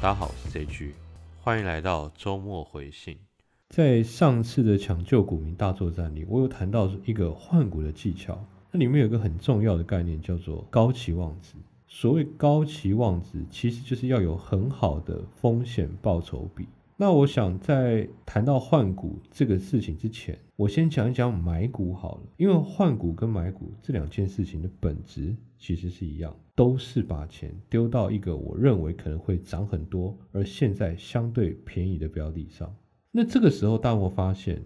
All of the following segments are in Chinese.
大家好，我是 JG，欢迎来到周末回信。在上次的抢救股民大作战里，我有谈到一个换股的技巧，那里面有一个很重要的概念，叫做高期望值。所谓高期望值，其实就是要有很好的风险报酬比。那我想在谈到换股这个事情之前，我先讲一讲买股好了，因为换股跟买股这两件事情的本质其实是一样，都是把钱丢到一个我认为可能会涨很多，而现在相对便宜的标的上。那这个时候，大家发现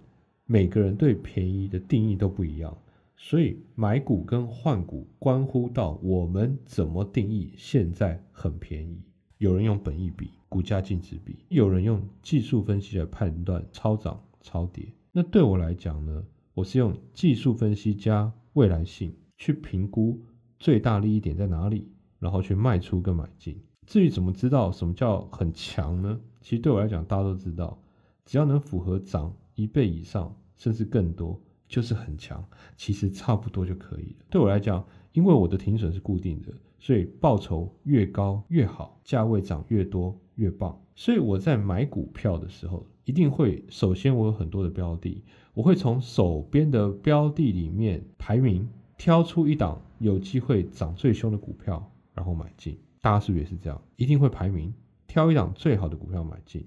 每个人对便宜的定义都不一样，所以买股跟换股关乎到我们怎么定义现在很便宜。有人用本益比、股价净值比，有人用技术分析来判断超涨、超跌。那对我来讲呢，我是用技术分析加未来性去评估最大利益点在哪里，然后去卖出跟买进。至于怎么知道什么叫很强呢？其实对我来讲，大家都知道，只要能符合涨一倍以上，甚至更多，就是很强。其实差不多就可以了。对我来讲，因为我的停损是固定的。所以报酬越高越好，价位涨越多越棒。所以我在买股票的时候，一定会首先我有很多的标的，我会从手边的标的里面排名，挑出一档有机会涨最凶的股票，然后买进。大家是不是也是这样？一定会排名，挑一档最好的股票买进。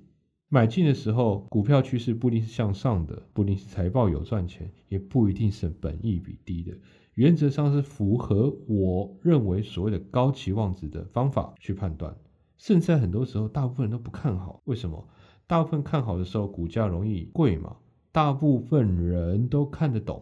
买进的时候，股票趋势不一定是向上的，不一定是财报有赚钱，也不一定是本益比低的。原则上是符合我认为所谓的高期望值的方法去判断，甚至在很多时候，大部分人都不看好。为什么？大部分看好的时候，股价容易贵嘛？大部分人都看得懂，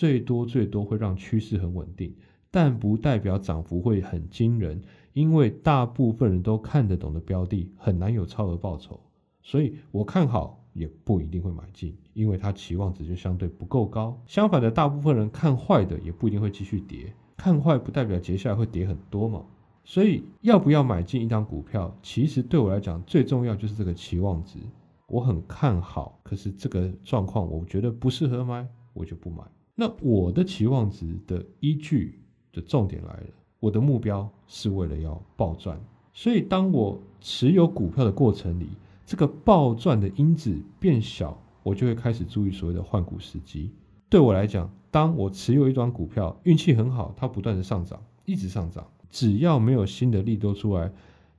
最多最多会让趋势很稳定，但不代表涨幅会很惊人，因为大部分人都看得懂的标的很难有超额报酬，所以我看好。也不一定会买进，因为它期望值就相对不够高。相反的，大部分人看坏的也不一定会继续跌，看坏不代表接下来会跌很多嘛。所以要不要买进一张股票，其实对我来讲最重要就是这个期望值。我很看好，可是这个状况我觉得不适合买，我就不买。那我的期望值的依据的重点来了，我的目标是为了要暴赚，所以当我持有股票的过程里。这个暴赚的因子变小，我就会开始注意所谓的换股时机。对我来讲，当我持有一张股票，运气很好，它不断的上涨，一直上涨，只要没有新的利多出来，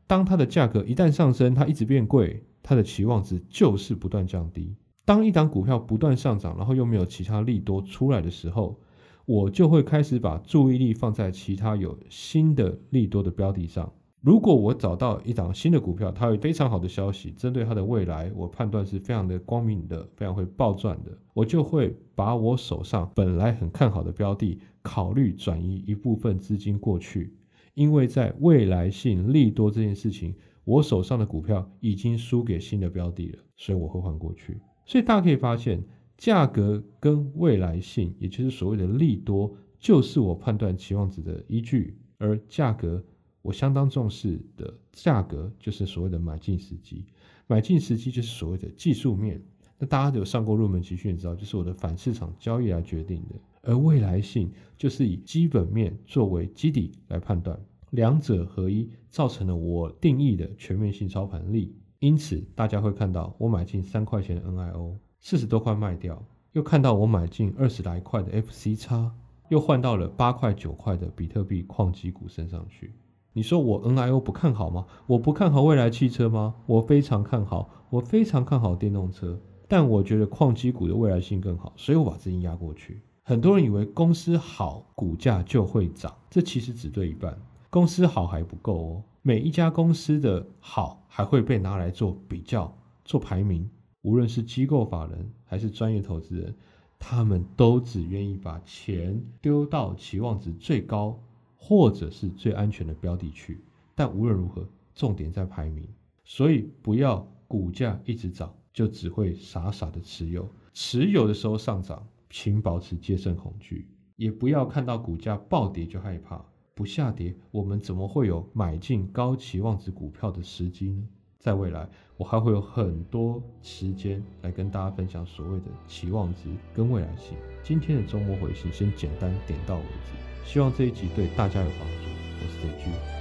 当它的价格一旦上升，它一直变贵，它的期望值就是不断降低。当一档股票不断上涨，然后又没有其他利多出来的时候，我就会开始把注意力放在其他有新的利多的标的上。如果我找到一档新的股票，它有非常好的消息，针对它的未来，我判断是非常的光明的，非常会暴赚的，我就会把我手上本来很看好的标的，考虑转移一部分资金过去，因为在未来性利多这件事情，我手上的股票已经输给新的标的了，所以我会换过去。所以大家可以发现，价格跟未来性，也就是所谓的利多，就是我判断期望值的依据，而价格。我相当重视的价格，就是所谓的买进时机。买进时机就是所谓的技术面。那大家有上过入门集训，知道就是我的反市场交易来决定的。而未来性就是以基本面作为基底来判断，两者合一造成了我定义的全面性操盘力。因此，大家会看到我买进三块钱的 NIO，四十多块卖掉，又看到我买进二十来块的 FC 叉，又换到了八块九块的比特币矿机股身上去。你说我 NIO 不看好吗？我不看好未来汽车吗？我非常看好，我非常看好电动车，但我觉得矿机股的未来性更好，所以我把资金压过去。很多人以为公司好，股价就会涨，这其实只对一半。公司好还不够哦，每一家公司的好还会被拿来做比较、做排名。无论是机构法人还是专业投资人，他们都只愿意把钱丢到期望值最高。或者是最安全的标的去，但无论如何，重点在排名，所以不要股价一直涨就只会傻傻的持有，持有的时候上涨，请保持戒慎恐惧，也不要看到股价暴跌就害怕，不下跌，我们怎么会有买进高期望值股票的时机呢？在未来，我还会有很多时间来跟大家分享所谓的期望值跟未来性。今天的周末回信先简单点到为止。希望这一集对大家有帮助。我是 J G。